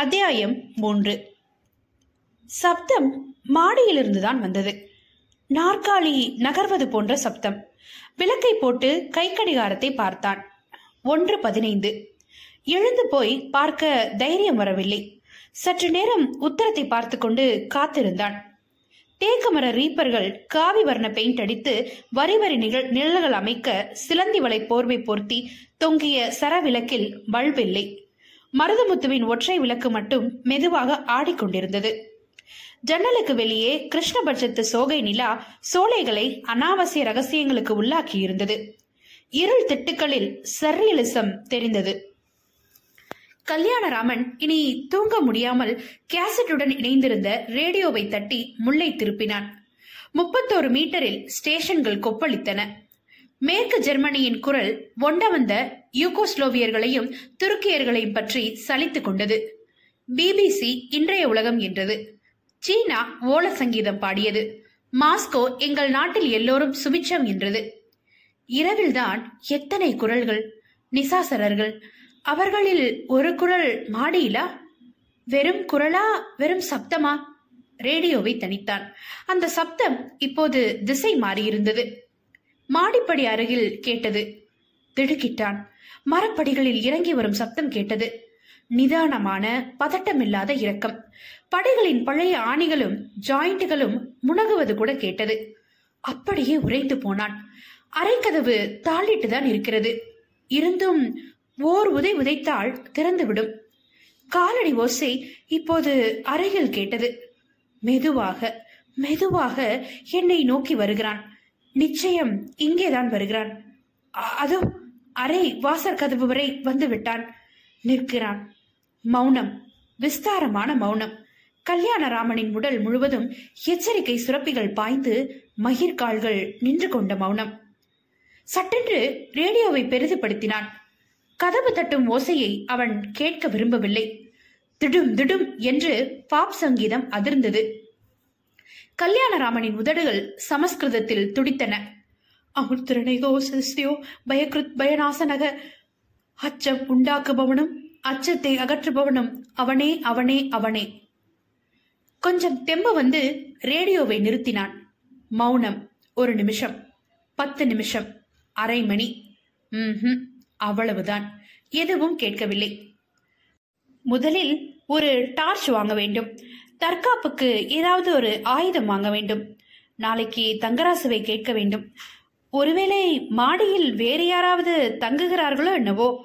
அத்தியாயம் மூன்று. சப்தம் மாடியிலிருந்துதான் வந்தது. நாற்காலி நகர்வது போன்ற சப்தம். விளக்கை போட்டு கை கடிகாரத்தை பார்த்தான். ஒன்று பதினைந்து. எழுந்து போய் பார்க்க தைரியம் வரவில்லை. சற்று நேரம் உத்தரத்தை பார்த்து கொண்டு காத்திருந்தான் தேக்கமர ரீப்பர்கள் காவி வர்ண பெயிண்ட் அடித்து வரி வரி நிகழ் நிழல்கள் அமைக்க சிலந்தி வலை போர்வை போர்த்தி தொங்கிய சரவிளக்கில் பல்பில்லை. மருதமுத்துவின் ஒற்றை விளக்கு மட்டும் மெதுவாக ஆடிக்கொண்டிருந்தது. ஜன்னலுக்கு வெளியே கிருஷ்ணபட்சத்து சோகை நிலா சோலைகளை அனாவசிய ரகசியங்களுக்கு உள்ளாக்கி இருந்தது இருள் திட்டுக்களில் சர்ரியலிசம் தெரிந்தது. கல்யாணராமன் இனி தூங்க முடியாமல் கேசட்டுடன் இணைந்திருந்த ரேடியோவை தட்டி முல்லை திருப்பினான். முப்பத்தோரு மீட்டரில் ஸ்டேஷன்கள் கொப்பளித்தன. மேற்கு ஜெர்மனியின் குரல் ஒண்ட வந்த யூகோஸ்லோவியர்களையும் துருக்கியர்களையும் பற்றி சலித்துக் கொண்டது. பிபிசி இன்றைய உலகம் என்றது. சீனா ஓல சங்கீதம் பாடியது. மாஸ்கோ எங்கள் நாட்டில் எல்லோரும் சுபிச்சம் என்றது. இரவில்தான் எத்தனை குரல்கள் நிசாசரர்கள் அவர்களில் ஒரு குரல் மாடியிலா? வெறும் குரலா வெறும் சப்தமா? ரேடியோவை தனித்தான் அந்த சப்தம் இப்போது திசை மாறியிருந்தது. மாடிப்படி அருகில் கேட்டது. திடுக்கிட்டான். மரப்படிகளில் இறங்கி வரும் சப்தம் கேட்டது. நிதானமான பதட்டமில்லாத இரக்கம். படைகளின் பழைய ஆணிகளும் ஜாயிண்ட்டுகளும் முனகுவது கூட கேட்டது. அப்படியே உறைந்து போனான். அரைக்கதவு தாளிட்டுதான் இருக்கிறது. இருந்தும் ஓர் உதை உதைத்தால் திறந்துவிடும். காலடி ஓசை இப்போது அறையில் கேட்டது. மெதுவாக மெதுவாக என்னை நோக்கி வருகிறான். நிச்சயம் இங்கேதான் வருகிறான். அதோ அறை வாசற் கதவு வரை வந்து விட்டான் நிற்கிறான். மௌனம். விஸ்தாரமான மௌனம். கல்யாணராமனின் உடல் முழுவதும் எச்சரிக்கை சுரப்பிகள் பாய்ந்து மயிர்கால்கள் நின்று கொண்ட மௌனம். சட்டென்று ரேடியோவை பெரிதுபடுத்தினான். கதவு தட்டும் ஓசையை அவன் கேட்க விரும்பவில்லை. திடும் திடும் என்று பாப் சங்கீதம் அதிர்ந்தது. கல்யாணராமனின் உதடுகள் சமஸ்கிருதத்தில் துடித்தன. அமுர்திரணைகோ சிஸ்தியோ பயக்ருத் பயநாசனக அச்சம் உண்டாக்குபவனும் அச்சத்தை அகற்றுபவனும் அவனே அவனே அவனே. கொஞ்சம் தெம்பு வந்து ரேடியோவை நிறுத்தினான். மௌனம் ஒரு நிமிஷம் பத்து நிமிஷம் அரை மணி. ம் அவ்வளவுதான். எதுவும் கேட்கவில்லை. முதலில் ஒரு டார்ச் வாங்க வேண்டும். தற்காப்புக்கு ஏதாவது ஒரு ஆயுதம் வாங்க வேண்டும். நாளைக்கு தங்கராசுவை கேட்க வேண்டும். ஒருவேளை மாடியில் வேறு யாராவது தங்குகிறார்களோ என்னவோ?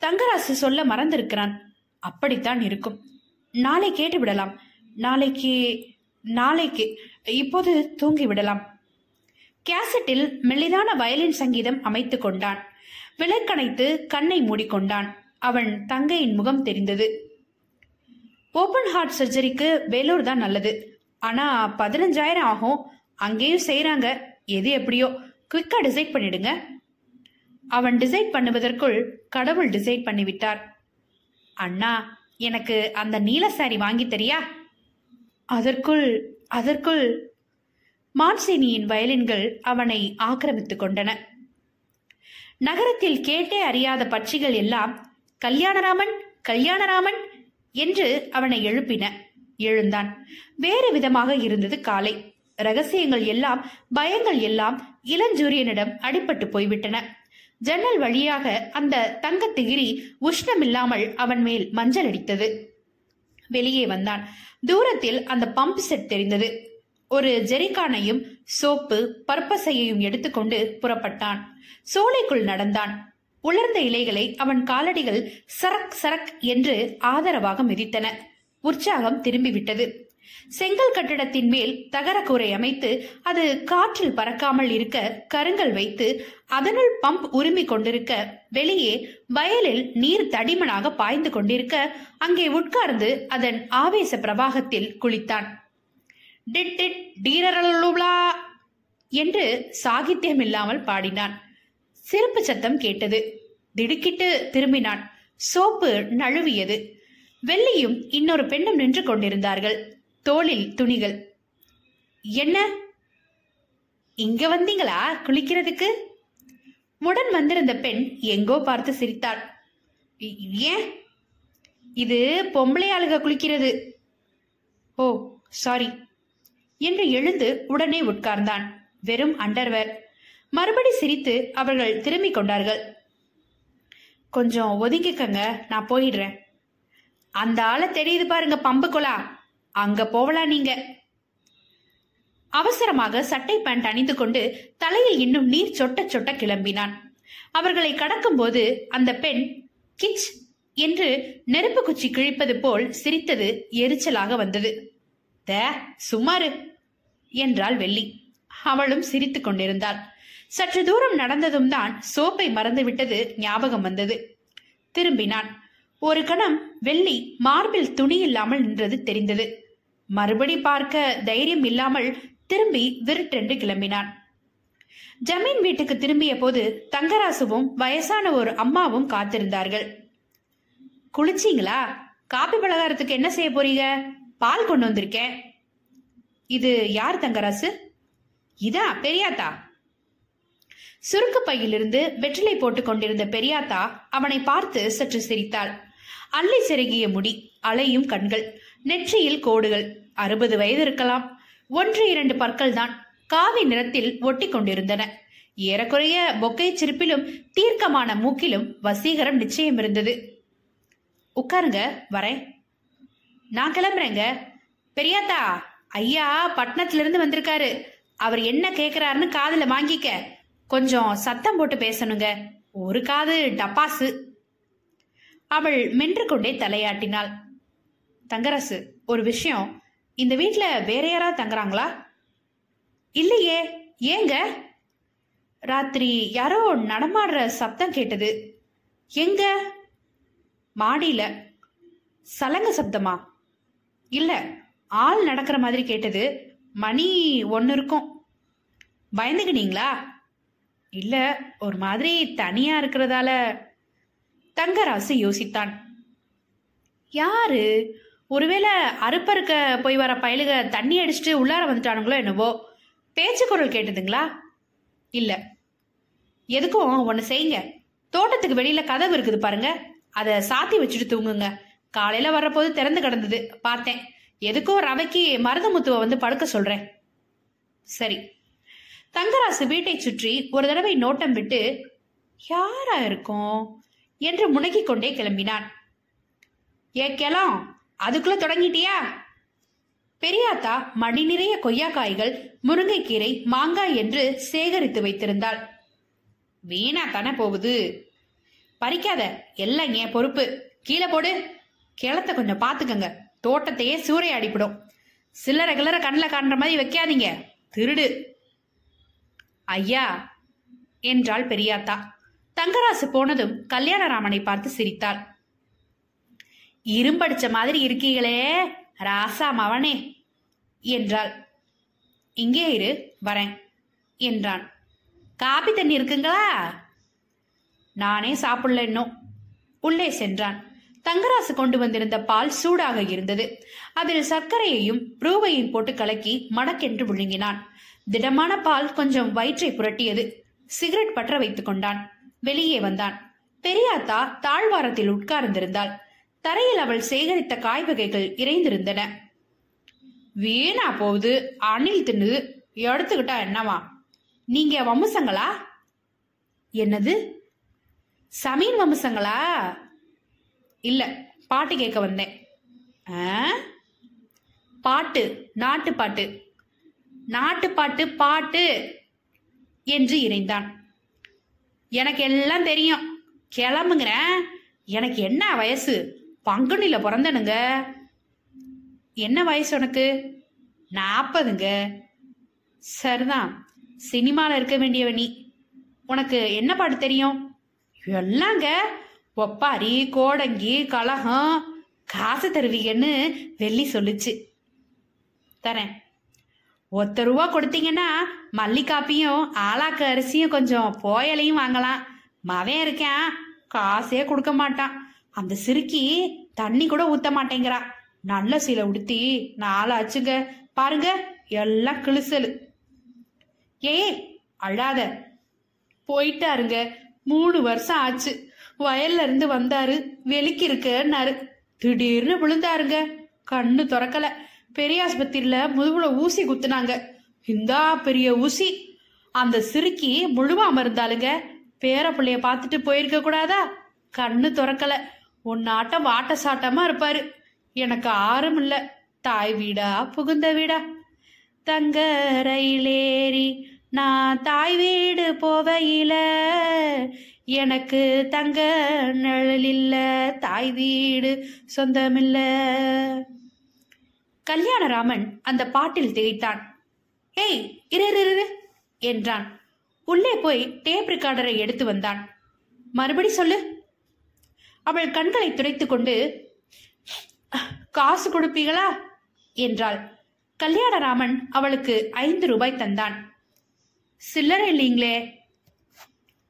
தங்கராசு சொல்ல மறந்திருக்கிறான். அப்படித்தான் இருக்கும். நாளை கேட்டு விடலாம் நாளைக்கு நாளைக்கு. இப்போது தூங்கி விடலாம் கேசட்டில் மெல்லிதான வயலின் சங்கீதம் அமைத்து கொண்டான். விளக்கணைத்து கண்ணை மூடிக்கொண்டான். அவன் தங்கையின் முகம் தெரிந்தது. ஓபன் ஹார்ட் சர்ஜரிக்கு வேலூர் தான் நல்லது. ஆனா பதினஞ்சாயிரம் ஆகும். அங்கேயும் செய்யறாங்க எது எப்படியோ. குவிக்காக டிசைட் பண்ணிடுங்க. அவன் டிசைட் பண்ணுவதற்குள் கடவுள் டிசைட் பண்ணிவிட்டார். அண்ணா எனக்கு அந்த நீல சாரி வாங்கி தெரியா? அதற்குள் அதற்குள். மான்சினியின் வயலின்கள் அவனை ஆக்கிரமித்துக் கொண்டன. நகரத்தில் கேட்டே அறியாத பட்சிகள் எல்லாம் கல்யாணராமன் கல்யாணராமன் என்று அவனை எழுப்பின. எழுந்தான். வேறு விதமாக இருந்தது காலை. ரகசியங்கள் எல்லாம் பயங்கள் எல்லாம் இளஞ்சூரியனிடம் அடிபட்டு போய்விட்டன. ஜன்னல் வழியாக அந்த தங்கத்திகிரி உஷ்ணமில்லாமல் அவன் மேல் மஞ்சள் அடித்தது. வெளியே வந்தான். தூரத்தில் அந்த பம்ப் செட் தெரிந்தது. ஒரு ஜெரிகானையும் சோப்பு பற்பசையையும் எடுத்துக்கொண்டு புறப்பட்டான். சோலைக்குள் நடந்தான். உலர்ந்த இலைகளை அவன் காலடிகள் சரக் சரக் என்று ஆதரவாக மிதித்தன. உற்சாகம் திரும்பிவிட்டது. செங்கல் கட்டடத்தின் மேல் தகரக்கூரை அமைத்து அது காற்றில் பறக்காமல் இருக்க கருங்கல் வைத்து அதனுள் பம்ப் உரிமை கொண்டிருக்க வெளியே வயலில் நீர் தடிமனாக பாய்ந்து கொண்டிருக்க அங்கே உட்கார்ந்து அதன் ஆவேச பிரவாகத்தில் குளித்தான். டிட் டிட் டீரரலுலா என்று சாகித்யம் இல்லாமல் பாடினான். சிறப்பு சத்தம் கேட்டது. திடுக்கிட்டு திரும்பினான். சோப்பு நழுவியது. வெள்ளியும் இன்னொரு பெண்ணும் நின்று கொண்டிருந்தார்கள். தோளில் துணிகள். என்ன? இங்க வந்தீங்களா குளிக்கிறதுக்கு? உடன் வந்திருந்த பெண் எங்கோ பார்த்து சிரித்தாள். ஏன்? இது பொம்பளை ஆளுக குளிக்கிறது. Oh sorry. என்று எழுந்து உடனே உட்கார்ந்தான் வெறும் அண்டர்வேர். மறுபடி சிரித்து அவர்கள் திரும்பிக் கொண்டார்கள். கொஞ்சம் ஒதுங்கிக்கங்க நான் போயிடுறேன். அந்த ஆளை தெரியுது பாருங்க பம்பு குலா அங்க போகலாம் நீங்க? அவசரமாக சட்டை பேண்ட் அணிந்து கொண்டு தலையில் இன்னும் நீர் சொட்ட சொட்ட கிளம்பினான். அவர்களை கடக்கும்போது அந்த பெண் கிச் என்று நெருப்பு குச்சி கிழிப்பது போல் சிரித்தது எரிச்சலாக வந்தது. த சுமாரு என்றாள் வெள்ளி. அவளும் சிரித்துக் கொண்டிருந்தாள். சற்று தூரம் நடந்ததும் தான் சோப்பை மறந்துவிட்டது ஞாபகம் வந்தது. திரும்பினான். ஒரு கணம் வெள்ளி மார்பில் துணி இல்லாமல் நின்றது தெரிந்தது. மறுபடி பார்க்க தைரியம் இல்லாமல் திரும்பி விருட்டென்று கிளம்பினான். ஜமீன் வீட்டுக்கு திரும்பிய போது தங்கராசுவும் வயசான ஒரு அம்மாவும் காத்திருந்தார்கள். குளிச்சிங்களா? காபி பலகாரத்துக்கு என்ன செய்ய போறீங்க? பால் கொண்டு வந்திருக்கேன். இது யார் தங்கராசு? இதா பெரியாத்தா? சுருக்கு பையிலிருந்து வெற்றிலை போட்டுக் கொண்டிருந்த பெரியாத்தா அவனை பார்த்து சற்று சிரித்தாள். அள்ளி செருகிய முடி அலையும் கண்கள் நெற்றியில் கோடுகள் அறுபது வயது இருக்கலாம். ஒன்று இரண்டு பற்கள் தான் காவி நிறத்தில் ஒட்டி கொண்டிருந்தன. ஏறக்குறைய பொக்கை சிரிப்பிலும் தீர்க்கமான மூக்கிலும் வசீகரம் நிச்சயம் இருந்தது. உட்காருங்க வரேன். நான் கிளம்புறேங்க. பெரியாத்தா ஐயா பட்டணத்திலிருந்து வந்திருக்காரு. அவர் என்ன கேக்குறாருன்னு காதுல வாங்கிக்க. கொஞ்சம் சத்தம் போட்டு பேசணுங்க. ஒரு காது டப்பாசு. அவள் மென்று கொண்டே தலையாட்டினாள். தங்கரசு ஒரு விஷயம். இந்த வீட்டில் வேற யாராவது தங்குறாங்களா? இல்லையே. ஏங்க? ராத்திரி யாரோ நடமாடுற சப்தம் கேட்டது. எங்க? மாடியில. சலங்க சப்தமா? இல்ல ஆள் நடக்கிற மாதிரி கேட்டது. மணி ஒன்னு இருக்கும். பயந்துக்கினீங்களா? இல்ல ஒரு மாதிரி தனியா இருக்கிறதால தங்கராசு யோசித்தான். யாரு? ஒருவேளை அறுப்பறுக்க போய் வர பயலுக தண்ணி அடிச்சுட்டு உள்ளார வந்துட்டானுங்களோ என்னவோ? பேச்சு குரல் கேட்டதுங்களா? இல்ல. எதுக்கும் ஒன்று செய்யுங்க. தோட்டத்துக்கு வெளியில கதவு இருக்குது பாருங்க. அதை சாத்தி வச்சுட்டு தூங்குங்க. காலையில வர்றபோது திறந்து கிடந்தது. பார்த்தேன். எதுக்கோ ரவைக்கு மருதமுத்துவை வந்து படுக்க சொல்றேன். சரி. தங்கராசு வீட்டை சுற்றி ஒரு தடவை நோட்டம் விட்டு யாரா இருக்கும்? என்று முனகிக் கொண்டே கிளம்பினான். ஏ கிளம். அதுக்குள்ள தொடங்கிட்டியா? பெரியாத்தா மடி நிறைய கொய்யாக்காய்கள் முருங்கைக்கீரை மாங்காய் என்று சேகரித்து வைத்திருந்தாள். வீணா தானே போகுது. பறிக்காத எல்லாம் என் பொறுப்பு. கீழே போடு. கிளத்த கொஞ்சம் பாத்துக்கங்க. தோட்டத்தையே சூறையாடிப்பிடும். சில்லறை கிளற கண்ணில் காண்ற மாதிரி வைக்காதீங்க. திருடு. ஐயா என்றாள் பெரியாத்தா. தங்கராசு போனதும் கல்யாணராமனை பார்த்து சிரித்தாள். இரும்படிச்ச மாதிரி இருக்கீங்களே ராசா மவனே என்றாள். இங்கே இரு வரேன் என்றான். காபி தண்ணி இருக்குங்களா? நானே சாப்பிடல இன்னும். உள்ளே சென்றான். தங்கராசு கொண்டு வந்திருந்த பால் சூடாக இருந்தது. அதில் சர்க்கரையையும் ப்ரூவையும் போட்டு கலக்கி மடக்கென்று விழுங்கினான். திடமான பால் கொஞ்சம் வயிற்றை புரட்டியது. சிகரெட் பற்ற வைத்துக் கொண்டான். வெளியே வந்தான். பெரியாத்தா தாழ்வாரத்தில் உட்கார்ந்திருந்தாள். தரையில் அவள் சேகரித்த காய் வகைகள் இறைந்திருந்தன. வீணா போகுது. அணில் தின்னு எடுத்துக்கிட்டா என்னவா? நீங்க வம்சங்களா? என்னது? சமீன் வம்சங்களா? இல்ல பாட்டு கேட்க வந்தேன். ஆ? பாட்டு நாட்டு பாட்டு. நாட்டு பாட்டு பாட்டு என்று இறைந்தான். எனக்கு எல்லாம் தெரியும். கிளம்புங்கிறேன். எனக்கு என்ன வயசு? பங்குனில பிறந்தனுங்க. என்ன வயசு உனக்கு? நாற்பதுங்க சரிதான் சினிமாவில் இருக்க வேண்டியவ நீ. உனக்கு என்ன பாட்டு தெரியும்? எல்லாங்க. ஒப்பாரி கோடங்கி கலகம் காசு தருவீங்கன்னு வெள்ளி சொல்லுச்சு. தரேன். ஒத்த ரூபா கொடுத்தீங்கன்னா மல்லிகாப்பியும் ஆளாக்கு அரிசியும் கொஞ்சம் போயலையும் வாங்கலாம். மவன் இருக்கேன் காசே கொடுக்க மாட்டான். அந்த சிறுக்கி தண்ணி கூட ஊத்த மாட்டேங்கிறா. நல்ல சீலை உடுத்தி நாளாச்சுங்க பாருங்க எல்லாம் கிழிசலு. ஏய் அழாத. போயிட்டாருங்க. மூணு வருஷம் ஆச்சு. வயல்ல இருந்து வந்தாரு. வெளிக்கு இருக்கன்னாரு திடீர்னு விழுந்தாருங்க. கண்ணு திறக்கல. பெரிய ஆஸ்பத்திரியில முதுகுல ஊசி குத்துனாங்க. இந்தா பெரிய ஊசி. அந்த சிறுக்கி முழுவாம இருந்தாளுங்க பேர பிள்ளைய பார்த்துட்டு போயிருக்க கூடாதா? கண்ணு திறக்கல. உன்னாட்டம் வாட்ட சாட்டமா இருப்பாரு. எனக்கு ஆறும் இல்ல. தாய் வீடா புகுந்த வீடா. தங்க ரயிலேறி நான் தாய் வீடு போவையில. எனக்கு தங்க நிழல் இல்ல தாய் வீடு சொந்தமில்ல. கல்யாணராமன் அந்த பாட்டில் திகைத்தான். ஏய் இரு இரு என்றான். உள்ளே போய் டேப் ரெக்கார்டரை எடுத்து வந்தான். மறுபடி சொல்லு அவள் கண்களை துடைத்து கொண்டு காசு கொடுப்பீங்களா? என்றாள். கல்யாணராமன் அவளுக்கு ஐந்து ரூபாய் தந்தான். சில்லறை இல்லைங்களே.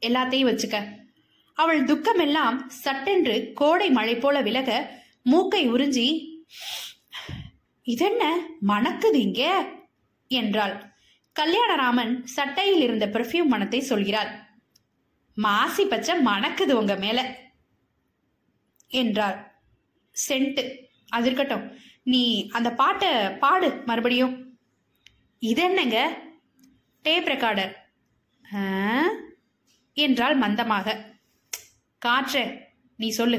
எல்லாத்தையும் வச்சுக்க. அவள் துக்கமெல்லாம் சட்டென்று கோடை மழை போல விலக மூக்கை உறிஞ்சி இதென்ன மணக்குது இங்க? என்றாள். கல்யாணராமன் சட்டையில் இருந்த பெர்ஃப்யூம் மனத்தை சொல்கிறாள். மாசி பச்சை மணக்குது உங்க மேல. என்றார் சென்ட்டு அது இருக்கட்டும். நீ அந்த பாட்டை பாடு மறுபடியும். இது என்னங்க? Tape recorder. என்றால் என்றாள் மந்தமாக. காற்று நீ சொல்லு.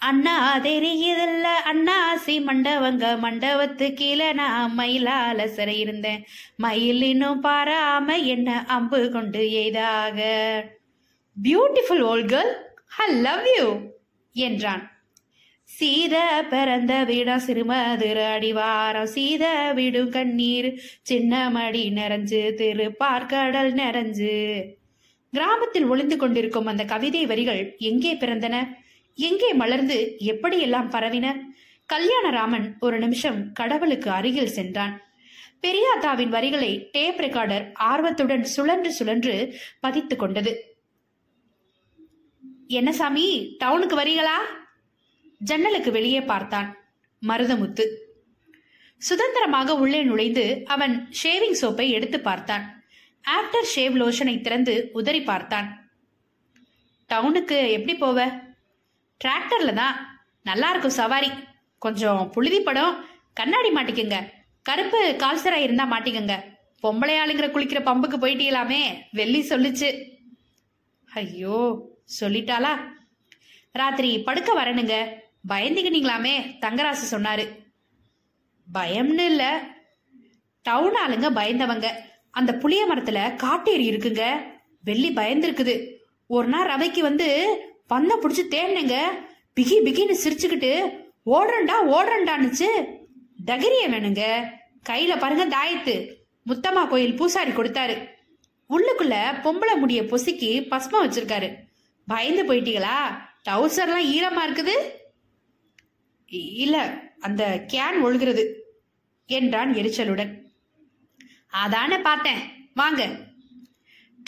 அண்ணா தெரியுதில்ல. அண்ணாசி மண்டவங்க மண்டபத்து கீழே நான் மயிலால சிறை இருந்தேன் மயில் இன்னும் பாராம என்ன அம்பு கொண்டு எய்தாக? Beautiful old girl I love you என்றான். சீத பிறந்த வீடா சிறுமதுர அடிவாரம். சீத விடும் கண்ணீர் சின்ன மடி நிறைஞ்சு திரு பார்க்கடல் நிறைஞ்சு. கிராமத்தில் ஒளிந்து கொண்டிருக்கும் அந்த கவிதை வரிகள் எங்கே பிறந்தன? எங்கே மலர்ந்து எப்படியெல்லாம் பரவின? கல்யாணராமன் ஒரு நிமிஷம் கடவுளுக்கு அருகில் சென்றான். பெரியாத்தாவின் வரிகளை டேப் ரெக்கார்டர் ஆர்வத்துடன் சுழன்று சுழன்று பதித்துக் கொண்டது. என்ன சாமி டவுனுக்கு வரீங்களா? ஜன்னலுக்கு வெளியே பார்த்தான் மருதமுத்து. சுதந்திரமாக உள்ளே நுழைந்து அவன் ஷேவிங் சோப்பை எடுத்து பார்த்தான். ஆஃப்டர் ஷேவ் லோஷனை திறந்து உதறி பார்த்தான். டவுனுக்கு எப்படி போவ? டிராக்டர்ல தான். நல்லா இருக்கும் சவாரி. கொஞ்சம் புழுதி படம். கண்ணாடி மாட்டிக்கங்க. கருப்பு கால்சரா இருந்தா மாட்டிக்கங்க. பொம்பளை ஆளுங்கிற குளிக்கிற பம்புக்கு போயிட்டீங்களாமே வெள்ளி சொல்லுச்சு. ஐயோ சொல்லிட்டாளா? ராத்திரி படுக்க வரணுங்க. பயந்துக்கினீங்களாமே தங்கராசு சொன்னாரு. பயம்னு இல்ல. டவுன் ஆளுங்க பயந்தவங்க. அந்த புளிய மரத்துல காட்டேரி இருக்குங்க. வெள்ளி பயந்துருக்குது. ஒரு நாள் ரவைக்கு வந்து பந்த புடிச்சு தேடினுங்க பிகி பிகின்னு சிரிச்சுக்கிட்டு ஓடுறண்டா ஓடுறண்டான்னுச்சு. தகிரிய வேணுங்க. கையில பாருங்க தாயத்து. முத்தம்மா கோயில் பூசாரி கொடுத்தாரு. உள்ளுக்குள்ள பொம்பளை முடிய பொசுக்கி பஸ்மம் வச்சிருக்காரு. பயந்து போயிட்டீங்களா? டவுசர்லாம் ஈரமா இருக்குது? இல்ல அந்த கேன் ஒழுகிறது என்றான் எரிச்சலுடன். அதானே பார்த்தேன். வாங்க.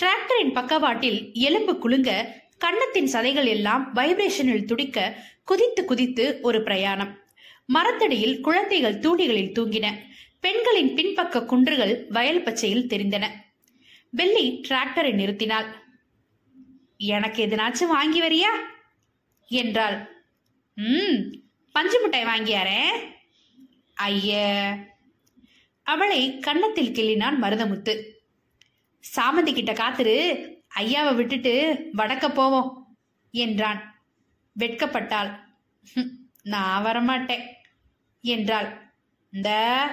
டிராக்டரின் பக்கவாட்டில் எலும்பு குலுங்க கன்னத்தின் சதைகள் எல்லாம் வைப்ரேஷனில் துடிக்க குதித்து குதித்து ஒரு பிரயாணம். மரத்தடியில் குழந்தைகள் தூணிகளில் தூங்கின. பெண்களின் பின்பக்க குன்றுகள் வயல் பச்சையில் தெரிந்தன. வெள்ளி டிராக்டரை நிறுத்தினாள். எனக்கு எதுனாச்சும் வாங்கி வரியா? என்றாள். ம் பஞ்சு மிட்டாய் வாங்கியாரே? ஐய. அவளை கன்னத்தில் கிள்ளினான் மருதமுத்து. சாமந்தி கிட்ட காத்துரு ஐயாவை விட்டுட்டு வடக்க போவோம் என்றான். வெட்கப்பட்டாள். "ஹும், நான் வரமாட்டேன் என்றாள். இந்த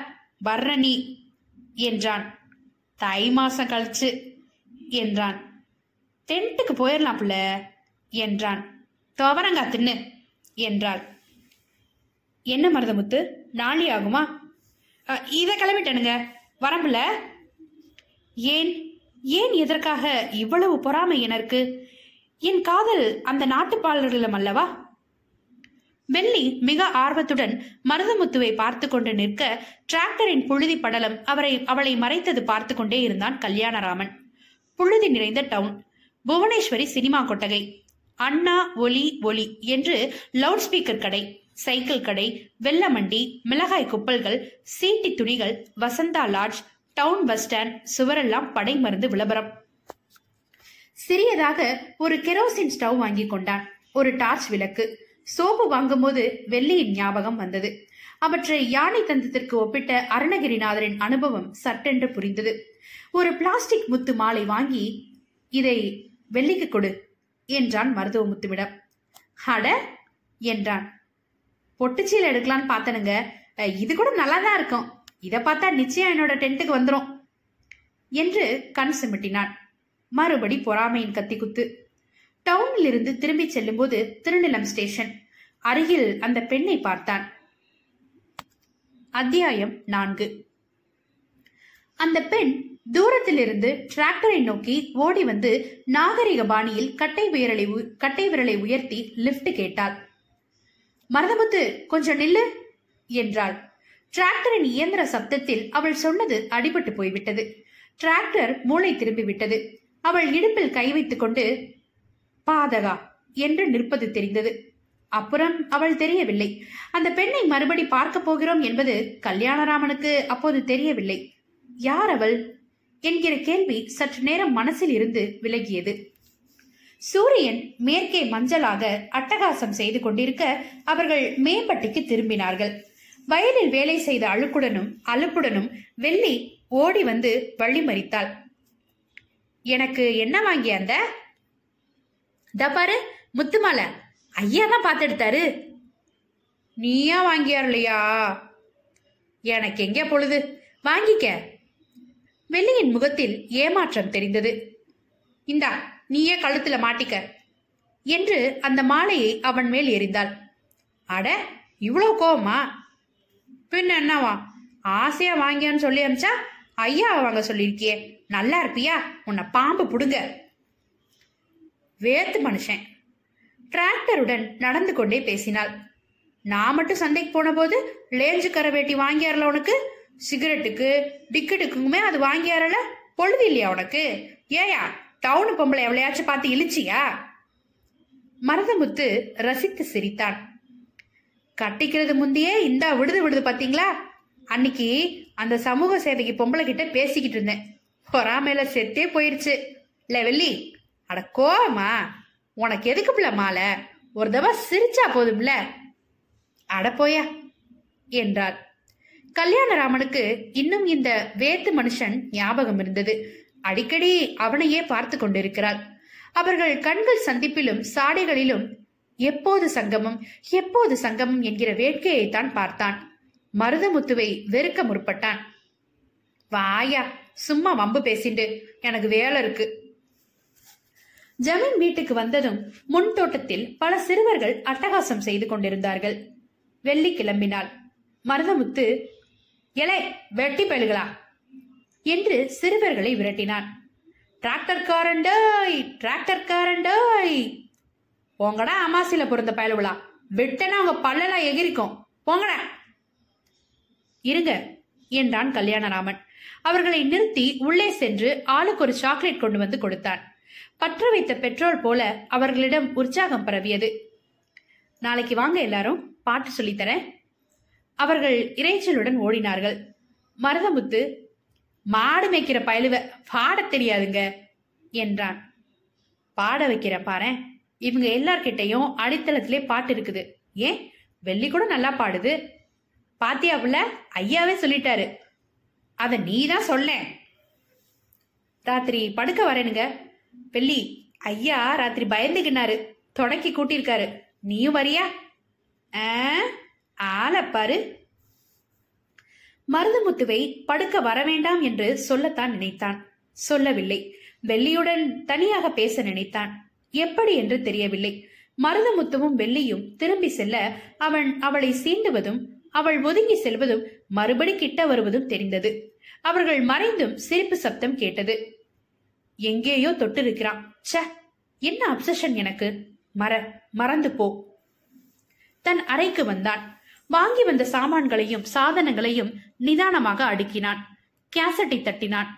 வர்ற நீ என்றான். தை மாசம் கழிச்சு என்றான். டென்ட்டுக்கு போயிடலாம் புள்ள என்றான். துவரங்கா தின்னு என்றாள். என்ன மருதமுத்து நாளி ஆகுமா? இதை கிளம்பிட்டனுங்க. வரம்புல ஏன் ஏன் எதற்காக இவ்வளவு பொறாமை எனக்கு என் காதல் அந்த நாட்டுப்பாளர்களிடம் அல்லவா? வெள்ளி மிக ஆர்வத்துடன் மருதமுத்துவை பார்த்து கொண்டு நிற்க டிராக்டரின் புழுதி படலம் அவரை அவளை மறைத்தது பார்த்து கொண்டே இருந்தான் கல்யாணராமன். புழுதி நிறைந்த டவுன். புவனேஸ்வரி சினிமா கொட்டகை. அண்ணா ஒலி ஒலி என்று லவுட் ஸ்பீக்கர் கடை சைக்கிள் கடை வெள்ளமண்டி மிளகாய் குப்பல்கள் சீட்டி துணிகள் Vasantha lodge town bus stand சுவரெல்லாம் படை மருந்து விளம்பரம். சிறியதாக ஒரு கெரோசின் ஸ்டவ் வாங்கி கொண்டான். ஒரு டார்ச் விளக்கு. சோப்பு வாங்கும்போது வெள்ளியின் ஞாபகம் வந்தது. அவற்றை யானை தந்தத்திற்கு ஒப்பிட்ட அருணகிரிநாதரின் அனுபவம் சட்டென்று புரிந்தது. ஒரு பிளாஸ்டிக் முத்து மாலை வாங்கி இதை வெள்ளிக்கு கொடு என்றான் மருத்துவ முத்துவிடம் அட என்றான். பொட்டுச்சீல் எடுக்கலான்னு பார்த்தனுங்க. இது கூட நல்லா தான் இருக்கும். இதை பார்த்தா நிச்சயம் என்னோட டென்ட்டுக்கு வந்துடும் என்று கண் சிமிட்டினான். மறுபடி பொறாமையின் கத்தி குத்து. டவுனில் இருந்து திரும்பி செல்லும்போது திருநிலம் ஸ்டேஷன். அருகில் அந்த பெண்ணை பார்த்தான். அத்தியாயம் நான்கு. அந்த பெண் தூரத்திலிருந்து டிராக்டரை நோக்கி ஓடி வந்து நாகரிக பாணியில் கட்டை விரலை உ- கட்டை விரலை உயர்த்தி லிஃப்ட் கேட்டாள். மருதமுத்து கொஞ்சம் நில்லு என்றாள். டிராக்டரின் இயந்திர சப்தத்தில் அவள் சொன்னது அடிபட்டு போய்விட்டது. டிராக்டர் மூளை திரும்பி விட்டது அவள் இடுப்பில் கை வைத்துக் கொண்டு பாதகா என்று நிற்பது தெரிந்தது. அப்புறம் அவள் தெரியவில்லை. அந்த பெண்ணை மறுபடி பார்க்க போகிறோம் என்பது கல்யாணராமனுக்கு அப்போது தெரியவில்லை. யார் அவள் என்கிற கேள்வி சற்று நேரம் மனசில் இருந்து விலகியது. சூரியன் மேற்கே மஞ்சளாக அட்டகாசம் செய்து கொண்டிருக்க அவர்கள் மேம்பட்டிக்கு திரும்பினார்கள். வயலில் வேலை செய்த அழுக்குடனும் அழுப்புடனும் வெள்ளி ஓடி வந்து வழிமறித்தாள். எனக்கு என்ன வாங்கிய அந்த? "இதா பாரு முத்துமாலை ஐயா தான் பார்த்து எடுத்தாரு. நீயா வாங்கியாருலையா? எனக்கு எங்கே பொழுது? வாங்கிக்க. வெள்ளியின் முகத்தில் ஏமாற்றம் தெரிந்தது. இந்தா நீயே கழுத்துல மாட்டிக்க என்று அந்த மாலையை அவன் மேல் எறிந்தாள். அட இவ்வளோ கோவமா? பின் என்னவா? ஆசையா வாங்கியான்னு சொல்லி அமிச்சா ஐயா வாங்க சொல்லியிருக்கியே. நல்லா இருப்பியா? உன்னை பாம்பு புடுங்க. வேத்து மனுஷன். டிராக்டருடன் நடந்து கொண்டே பேசினாள். நான் மட்டும் சந்தைக்கு போன போது லேஞ்சு கரை வேட்டி வாங்கியாரல உனக்கு? சிகரெட்டுக்கு டிக்கெட்டுக்குமே அது வாங்கியாரல பொழுது இல்லையா உனக்கு? ஏயா டவுனு பொம்பளை எவ்வளையாச்சும் பார்த்து இழிச்சியா? மருதமுத்து ரசித்து சிரித்தான். கட்டிக்கிறது முந்தையே இந்தா விடுது விடுது பாத்தீங்களா? அன்னைக்கு அந்த சமூக சேவைக்கு பொம்பளை கிட்ட பேசிக்கிட்டு இருந்தேன். பொறாமையில செத்தே போயிடுச்சு இல்ல வெள்ளி அட கோவமா? உனக்கு எதுக்கு பிள்ள மாலை? ஒரு தடவை சிரிச்சா போதும்ல? அட போயா என்றாள். கல்யாணராமனுக்கு இன்னும் இந்த வேத்து மனுஷன் ஞாபகம் இருந்தது. அடிக்கடி அவனையே பார்த்து கொண்டிருக்கிறாள் அவர்கள் கண்கள் சந்திப்பிலும் சாடைகளிலும் எப்போது சங்கமம் எப்போது சங்கமம் என்கிற வேட்கையைத்தான் பார்த்தான். மருதமுத்துவை வெறுக்க முற்பட்டான். வாயா சும்மா வம்பு பேசிண்டு எனக்கு வேலை இருக்கு. ஜமீன் வீட்டுக்கு வந்ததும் முன் தோட்டத்தில் பல சிறுவர்கள் அட்டகாசம் செய்து கொண்டிருந்தார்கள். வெள்ளி கிளம்பினாள் மருதமுத்து எலே வெட்டி பயலுகளா என்று சிறுவர்களை விரட்டினான். டிராக்டர் காரண்டோய் டிராக்டர் காரண்டோய் போங்கடா அமாசில பிறந்த பயலுவலா வெட்டனா உங்க பல்லெல்லாம் எகிரிக்கும். போங்கடா. இருங்க என்றான் கல்யாணராமன். அவர்களை நிறுத்தி உள்ளே சென்று ஆளுக்கு ஒரு சாக்லேட் கொண்டு வந்து கொடுத்தான். பற்ற வைத்த பெட்ரோல் போல அவர்களிடம் உற்சாகம் பரவியது. நாளைக்கு வாங்க எல்லாரும் பாட்டு சொல்லித்தரேன். அவர்கள் இறைச்சலுடன் ஓடினார்கள். மருதமுத்து மாடு மேய்க்கிற பயலுவ பாடத் தெரியாதுங்க என்றான். பாட வைக்கிற பாரேன் இவங்க எல்லார்கிட்டையும் அடித்தளத்திலே பாட்டு இருக்குது. ஏன்? வெள்ளி கூட நல்லா பாடுது. பாத்தியா புள்ள ஐயாவே சொல்லிட்டாரு. அத நீ தான் சொல்லேன் ராத்திரி படுக்க வரேனுங்க. வெள்ளி ஐயா ராத்திரி பயந்துக்கினாரு தொடக்கி கூட்டியிருக்காரு. நீயும் வரியா? ஆ, ஆளை பாரு மருதமுத்துவை படுக்க வரவேண்டாம் என்று சொல்லத்தான் நினைத்தான். சொல்லவில்லை. வெள்ளியுடன் தனியாக பேச நினைத்தான். எப்படி என்று தெரியவில்லை. மருதமுத்துவும் வெள்ளியும் திரும்பி செல்ல அவன் அவளை சீண்டுவதும் அவள் ஒதுங்கி செல்வதும் மறுபடி கிட்ட வருவதும் தெரிந்தது. அவர்கள் மறைந்தும் சிரிப்பு சப்தம் கேட்டது. எங்கேயோ தொட்டிருக்கிறான். ச என்ன அப்சஷன் எனக்கு? மற மறந்து போ. தன் அறைக்கு வந்தான். வாங்கி வந்த சாமான்களையும் சாதனங்களையும் நிதானமாக அடுக்கினான். கேசட்டை தட்டினான்.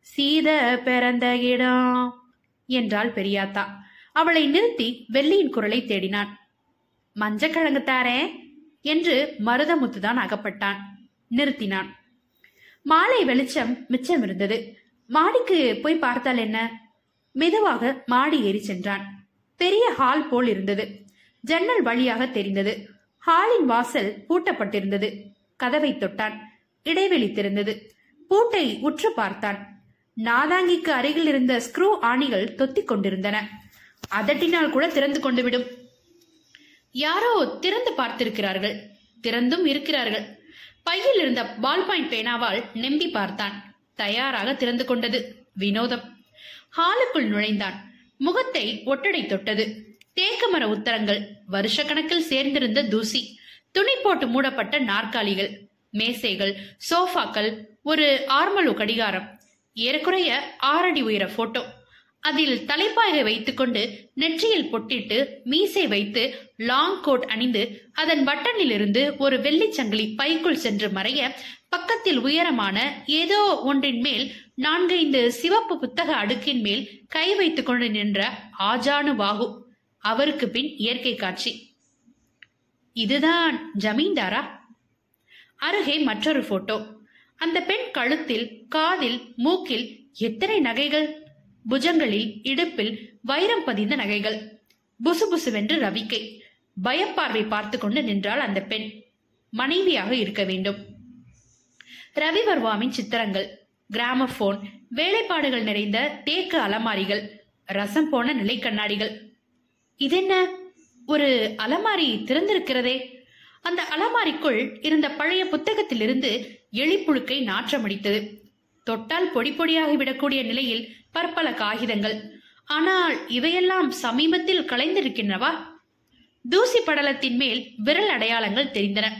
சீத பிறந்த இடம் என்றாள் பெரியாத்தா. அவளை நிறுத்தி வெள்ளியின் குரலை தேடினான். மஞ்சக்கிழங்கு தாரே என்று மருதமுத்துதான் அகப்பட்டான். நிறுத்தினான். மாலை வெளிச்சம் மிச்சம் இருந்தது. மாடிக்கு போய் பார்த்தால் என்ன? மெதுவாக மாடி ஏறி சென்றான். பெரிய ஹால் போல் இருந்தது. ஜன்னல் வழியாக தெரிந்தது. ஹாலின் வாசல் பூட்டப்பட்டிருந்தது. கதவை தொட்டான். இடைவெளி திறந்தது. பூட்டை உற்று பார்த்தான். நாதாங்கிக்கு அருகில் இருந்த ஸ்க்ரூ ஆணிகள் தொத்திக் கொண்டிருந்தன. அதட்டினால் கூட திறந்து கொண்டு விடும் யாரோ திறந்து பார்த்திருக்கிறார்கள். திறந்தும் இருக்கிறார்கள். பையில் இருந்த பால் பாயிண்ட் பேனாவால் நெம்பி பார்த்தான். தயாராக திறந்து கொண்டது. வினோதம். ஹாலுக்குள் நுழைந்தான். முகத்தை ஒட்டடை தொட்டது. தேக்கமர உத்தரங்கள் வருஷக்கணக்கில் சேர்ந்திருந்த தூசி துணி போட்டு மூடப்பட்ட நாற்காலிகள் மேசைகள் சோஃபாக்கள் ஒரு ஆர்மலு கடிகாரம் ஏறக்குறைய ஆறடி உயர போட்டோ. அதில் தலைப்பாகை வைத்துக்கொண்டு நெற்றியில் பொட்டிட்டு மீசை வைத்து லாங் கோட் அணிந்து அதன் பட்டனிலிருந்து ஒரு வெள்ளிச் சங்கிலி பைக்குள் சென்று மறைய பக்கத்தில் உயரமான ஏதோ ஒன்றின் மேல் நான்கைந்து சிவப்பு புத்தக அடுக்கின் மேல் கை வைத்துக்கொண்டு நின்ற ஆஜானு பாகு அவருக்கு பின் இயற்கை காட்சி. இதுதான் ஜமீன்தாரா? அருகே மற்றொரு போட்டோ அந்த பெண் கழுத்தில் காதில் மூக்கில் எத்தனை நகைகள்? புஜங்களில் இடுப்பில் வைரம் பதிந்த நகைகள். புசு புசுவென்று ரவிக்கை. பயப்பார்வை பார்த்து கொண்டு நின்றாள் அந்த பெண். மனைவியாக இருக்க வேண்டும். ரவிவர்மாவின் சித்திரங்கள். கிராமபோன். வேலைப்பாடுகள் நிறைந்த தேக்கு அலமாரிகள். ரசம் போன நிலை கண்ணாடிகள். இதென்ன? ஒரு அலமாரி திறந்திருக்கிறதே. அந்த அலமாரிக்குள் இருந்த பழைய புத்தகத்திலிருந்து எலிப்புழுக்கை நாற்றமடித்தது. தொட்டால் பொடி பொடியாகி விடக்கூடிய நிலையில் பற்பல காகிதங்கள். ஆனால் இவையெல்லாம் சமீபத்தில் கலைந்திருக்கின்றவா தூசி படலத்தின் மேல் விரல் அடையாளங்கள் தெரிந்தன.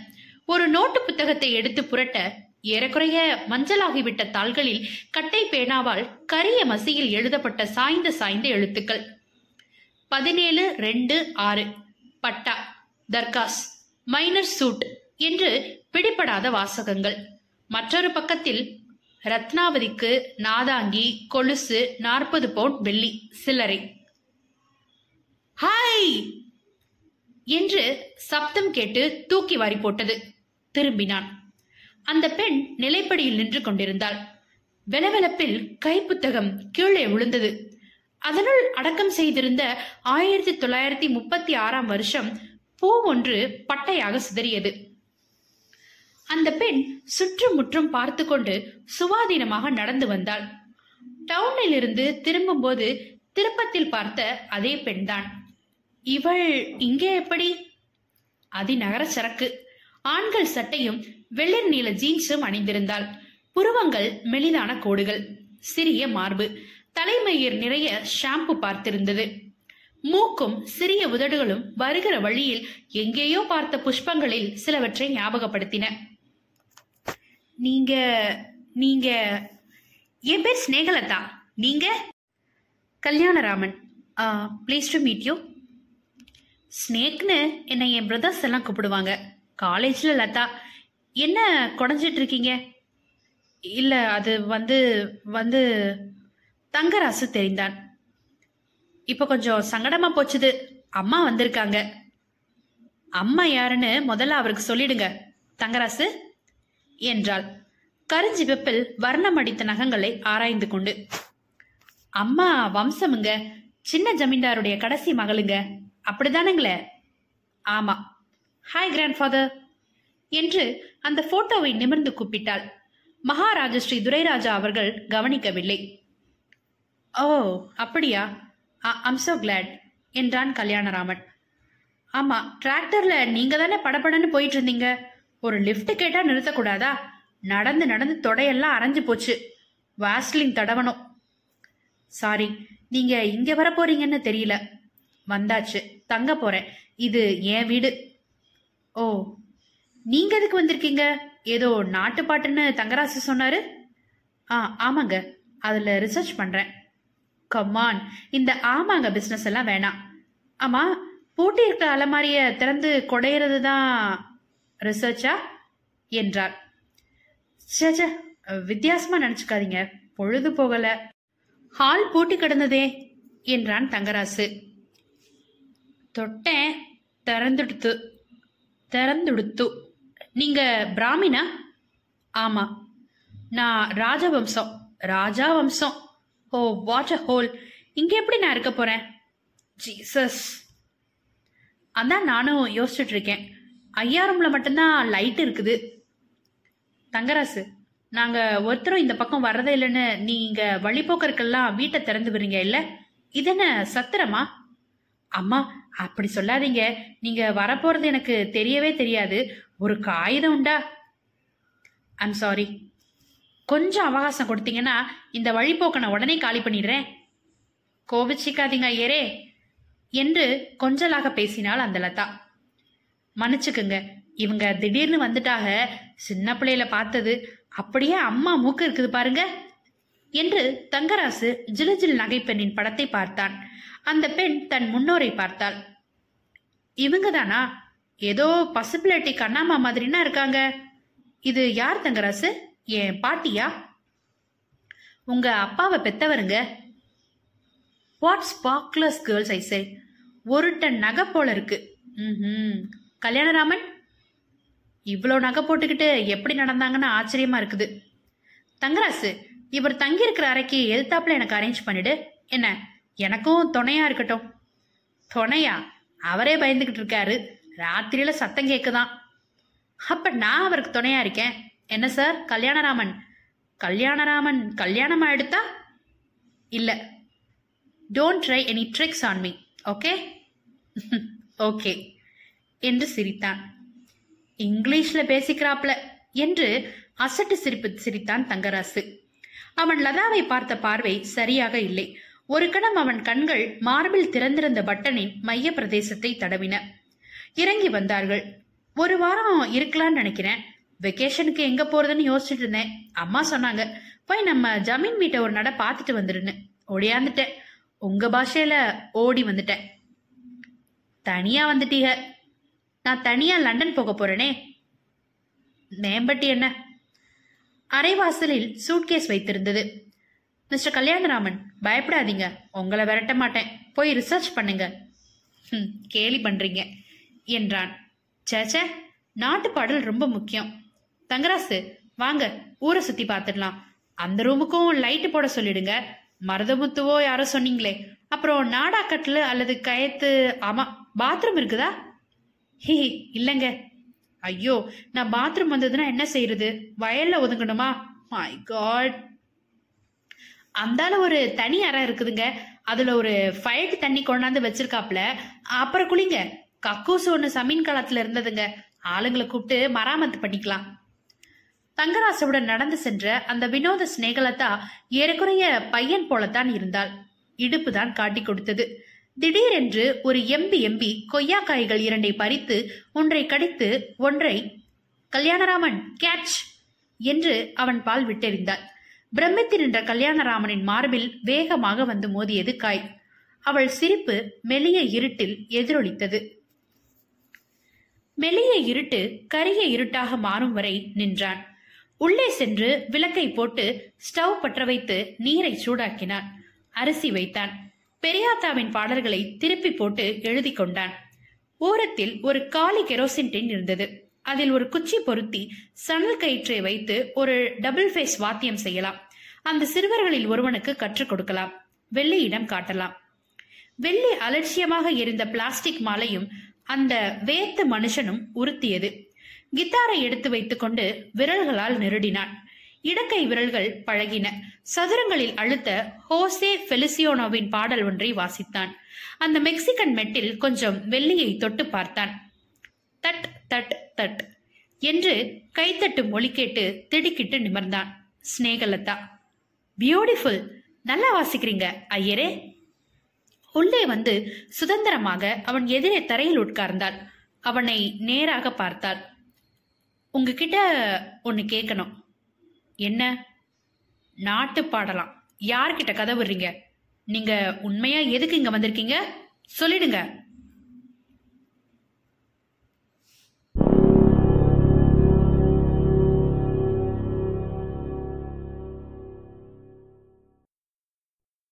ஒரு நோட்டு புத்தகத்தை எடுத்து புரட்ட ஏறக்குறைய மஞ்சளாகிவிட்ட தாள்களில் கட்டை பேனாவால் கரிய மசியில் எழுதப்பட்ட சாய்ந்த சாய்ந்த எழுத்துக்கள். பதினேழு ரெண்டு ஆறு. பட்டா தர்காஸ் மைனர் சூட் என்று பிடிபடாத வாசகங்கள். மற்றொரு பக்கத்தில் ரத்னாவதிக்கு நாதாங்கி கொலுசு நாற்பது பவுண்ட் வெள்ளி சில்லறை. ஹாய்! என்று சப்தம் கேட்டு தூக்கி வாரி போட்டது. திரும்பினான். அந்த பெண் நிலைப்படியில் நின்று கொண்டிருந்தாள். வெலவெலப்பில் கைப்புத்தகம் கீழே விழுந்தது. அதனுள் அடக்கம் செய்திருந்த ஆயிரத்தி தொள்ளாயிரத்தி முப்பத்தி ஆறாம் வருஷம் பூ ஒன்று பட்டையாக சிதறியது. அந்த பெண் சுற்றுமுற்றும் பார்த்து கொண்டு சுவாதீனமாக நடந்து வந்தாள். டவுனில் இருந்து திரும்பும்போது திருப்பத்தில் பார்த்த அதே பெண்தான். இவள் இங்கே எப்படி? அதிநகர சரக்கு. ஆண்கள் சட்டையும் வெள்ளை நீல ஜீன்ஸும் அணிந்திருந்தாள். புருவங்கள் மெலிதான கோடுகள். சிறிய மார்பு. தலைமயிர் நிறைய ஷாம்பு பார்த்திருந்தது. மூக்கும் சிறிய உதடுகளும் வருகிற வழியில் எங்கேயோ பார்த்த புஷ்பங்களில் சிலவற்றை ஞாபகப்படுத்தின. நீங்க நீங்க என் பேர் ஸ்னேகலதா நீங்க? Kalyanaraman. Please to meet you ஸ்னேக்னு என்னை என் பிரதர்ஸ் எல்லாம் கூப்பிடுவாங்க. காலேஜில் லதா என்ன குடஞ்சிட்டு இருக்கீங்க? இல்லை அது வந்து வந்து தங்கராசு தெரிந்தான். இப்போ கொஞ்சம் சங்கடமா போச்சுது. அம்மா வந்திருக்காங்க. அம்மா யாருன்னு முதல்ல அவருக்கு சொல்லிடுங்க தங்கராசு என்றாள். கருஞ்சிவப்பில் வர்ணம் அடித்த நகங்களை ஆராய்ந்து கொண்டு. அம்மா வம்சமுங்க. சின்ன ஜமீன்தாருடைய கடைசி மகளுங்க. அப்படிதானுங்களே? ஆமா. ஹாய் கிராண்ட்ஃபாதர் என்று அந்த போட்டோவை நிமிர்ந்து கூப்பிட்டாள். மகாராஜஸ்ரீ துரைராஜா அவர்கள் கவனிக்கவில்லை. ஓ அப்படியா? ஐம் சோ கிளாட் என்றான் கல்யாணராமன். ஆமா டிராக்டர்ல நீங்க தானே படபடன்னு போயிட்டு இருந்தீங்க ஒரு லிஃப்ட் கேட்டா நிறுத்தக்கூடாதா? நடந்து நடந்து தொடையெல்லாம் அரைஞ்சு போச்சு. வாஸ்லின் தடவணும். சாரி நீங்க இங்க வர போறீங்கன்னு தெரியல. வந்தாச்சு தங்க போறேன். இது என் வீடு. ஓ நீங்க எதுக்கு வந்திருக்கீங்க? ஏதோ நாட்டு பாட்டுன்னு தங்கராசு சொன்னாரு? ஆ ஆமாங்க அதுல ரிசர்ச் பண்றேன். கம்மான் இந்த ஆமாங்க பிஸ்னஸ் எல்லாம் வேணாம். ஆமா பூட்டி இருக்கிற அலமாரிய திறந்து கொடையிறது தான் ரிசர்ச்சா என்றார் சேச்ச வித்தியாசமா நினைச்சுக்காதீங்க. பொழுது போகல. ஹால் பூட்டி கிடந்ததே என்றான் தங்கராசு. தொட்டேன் திறந்துடுத்து திறந்துடுத்து. நீங்க பிராமினா? ஆமா. நான் ராஜவம்சம். ராஜா வம்சம். ஓ வாட் அ ஹோல் இங்க எப்படி நான் இருக்க போறேன்? ஜீசஸ் அதான் நானும் யோசிச்சுட்டு இருக்கேன் ஐயா ரூம்ல மட்டும்தான் லைட் இருக்குது. தங்கராசு நாங்க ஒருத்தரும் இந்த பக்கம் வர்றதே இல்லைன்னு நீங்க வழிபோக்கருக்கெல்லாம் வீட்டை திறந்து விடுறீங்க இல்ல? இதென்ன சத்திரமா? அம்மா அப்படி சொல்லாதீங்க. நீங்க வரப்போறது எனக்கு தெரியவே தெரியாது. ஒரு காகிதம் உண்டா? ஐம் சாரி கொஞ்சம் அவகாசம் கொடுத்தீங்கன்னா இந்த வழிபோக்கனை உடனே காலி பண்ணிடுறேன். கோபிச்சிக்காதீங்க ஐயரே என்று கொஞ்சலாக பேசினாள் அந்த லதா. மன்னிச்சுக்குங்க இவங்க திடீர்னு வந்துட்டாக சின்ன பிள்ளையில பார்த்தது. அப்படியே அம்மா மூக்கு இருக்குது பாருங்க என்று தங்கராசு ஜிலுஜில் நகைப்பெண்ணின் படத்தை பார்த்தான். அந்த பெண் தன் முன்னோரை பார்த்தாள். இவங்க தானா ஏதோ பசிபிலிட்டி கண்ணாமா மாதிரினா இருக்காங்க. இது யார் தங்கராசு? என் பாட்டியா? உங்க அப்பாவை பெத்தவருங்க. வாட்ஸ் பாக்லஸ் கேர்ள்ஸ் ஐ சே ஒரு டன் நகை போல இருக்கு. ம் கல்யாணராமன்? இவ்வளோ நகை போட்டுக்கிட்டு எப்படி நடந்தாங்கன்னு ஆச்சரியமா இருக்குது. தங்கராசு இவர் தங்கியிருக்கிற அறைக்கு எதிர்த்தாப்புல எனக்கு அரேஞ்ச் பண்ணிடு. என்ன எனக்கும் துணையா இருக்கட்டும். துணையா? அவரே பயந்துகிட்டு இருக்காரு. ராத்திரியில சத்தம் கேட்குதான் அப்ப நான் அவருக்கு துணையா இருக்கேன்? என்ன சார்? கல்யாணராமன். கல்யாணராமன் கல்யாணம் ஆயிடுத்தா? இல்லை. Don't try any tricks on me okay okay என்று சிரித்தான். இங்கிலீஷில் பேசிக்கிறாப்ல என்று அசட்டு சிரிப்பு சிரித்தான் தங்கராசு. அவன் லதாவை பார்த்த பார்வை சரியாக இல்லை. ஒரு கணம் அவன் கண்கள் மார்பில் திறந்திருந்த பட்டனின் மைய பிரதேசத்தை தடவின. இறங்கி வந்தார்கள். ஒரு வாரம் இருக்கலாம்னு நினைக்கிறேன். வெக்கேஷனுக்கு எங்க போறதுன்னு யோசிச்சுட்டு இருந்தேன். அம்மா சொன்னாங்க போய் நம்ம ஜமீன் வீட்டை ஒரு நட பார்த்துட்டு வந்துருன்னு. ஒடியாந்துட்டேன் உங்க பாஷையில ஓடி வந்துட்டேன். தனியா வந்துட்டீங்க. நான் தனியா லண்டன் போக போறேனே. மேம்பட்டி என்ன? அரைவாசலில் சூட்கேஸ் வைத்திருந்தது. மிஸ்டர் கல்யாணராமன் பயப்படாதீங்க. உங்களை விரட்ட மாட்டேன். போய் ரிசர்ச் பண்ணுங்க. ம் கேலி பண்றீங்க என்றான். சேச்சே நாட்டு பாடல் ரொம்ப முக்கியம். தங்கராசு வாங்க ஊரை சுத்தி பார்த்துடலாம் அந்த ரூமுக்கும் லைட்டு போட சொல்லிடுங்க. மருதமுத்துவோ யாரோ சொன்னீங்களே. அப்புறம் நாடாக்கட்டில் அல்லது கயத்து ஆமா பாத்ரூம் இருக்குதா? ஹி இல்லைங்க. ஐயோ நான் பாத்ரூம் வந்ததுன்னா என்ன செய்யறது? வயல்ல ஒதுங்கணுமா? மை காட் அந்தால ஒரு தனி அறை இருக்குதுங்க. அதுல ஒரு ஃபயர்டு தண்ணி கொண்டாந்து வச்சிருக்காப்ல அப்புறம் குளிங்க. கக்கூசு ஒன்று சமீன் காலத்துல இருந்ததுங்க. ஆளுங்களை கூப்பிட்டு மராமத்து பண்ணிக்கலாம். தங்கராசுடன் நடந்து சென்ற அந்த வினோத சிநேகலதா ஏறக்குறைய பையன் போலத்தான் இருந்தாள். இடுப்பு தான் காட்டி கொடுத்தது. திடீரென்று ஒரு எம்பி எம்பி கொய்யாக்காய்கள் இரண்டை பறித்து ஒன்றை கடித்து ஒன்றை கல்யாணராமன் கேட்ச்! என்று அவன் பால் விட்டெறிந்தாள். பிரமித்து நின்ற கல்யாணராமனின் மார்பில் வேகமாக வந்து மோதியது காய். அவள் சிரிப்பு மெலிய இருட்டில் எதிரொலித்தது. மெலிய இருட்டு கரிய இருட்டாக மாறும் வரை நின்றான். உள்ளே சென்று விளக்கை போட்டு ஸ்டவ் பற்ற வைத்து நீரை சூடாக்கினான். அரிசி வைத்தான். பெரியாத்தாவின் பாடல்களை திருப்பி போட்டு எழுதி கொண்டான். ஓரத்தில் ஒரு காலி கெரோசின் டின் இருந்தது. அதில் ஒரு குச்சி பொருத்தி சணல் கயிற்றை வைத்து ஒரு டபுள் ஃபேஸ் வாத்தியம் செய்யலாம். அந்த சிறுவர்களில் ஒருவனுக்கு கற்றுக் கொடுக்கலாம். வெள்ளியிடம் காட்டலாம். வெள்ளி அலட்சியமாக இருந்த பிளாஸ்டிக் மாலையும் அந்த வேத்து மனுஷனும் உறுத்தியது கித்தாரை எடுத்து வைத்துக்கொண்டு விரல்களால் நெருடினான். இடக்கை விரல்கள் பழகின. சதுரங்களில் அழுத்த ஹோசே ஃபெலிசியோனோவின் பாடல் ஒன்றை வாசித்தான். அந்த மெக்சிகன் மெட்டில் கொஞ்சம் வெள்ளியை தொட்டு பார்த்தான். தட் தட் தட் என்று கைத்தட்டு மொழி கேட்டு திடுக்கிட்டு நிமிர்ந்தான். ஸ்னேகலதா பியூட்டிஃபுல் நல்லா வாசிக்கிறீங்க ஐயரே. உள்ளே வந்து சுதந்திரமாக அவன் எதிரே தரையில் உட்கார்ந்தாள். அவனை நேராக பார்த்தாள். உங்ககிட்ட ஒன்று கேட்கணும் என்ன? நாட்டு பாடலாம். யார்கிட்ட கதை விடுறீங்க? நீங்க உண்மையா எதுக்கு இங்க வந்திருக்கீங்க? சொல்லிடுங்க.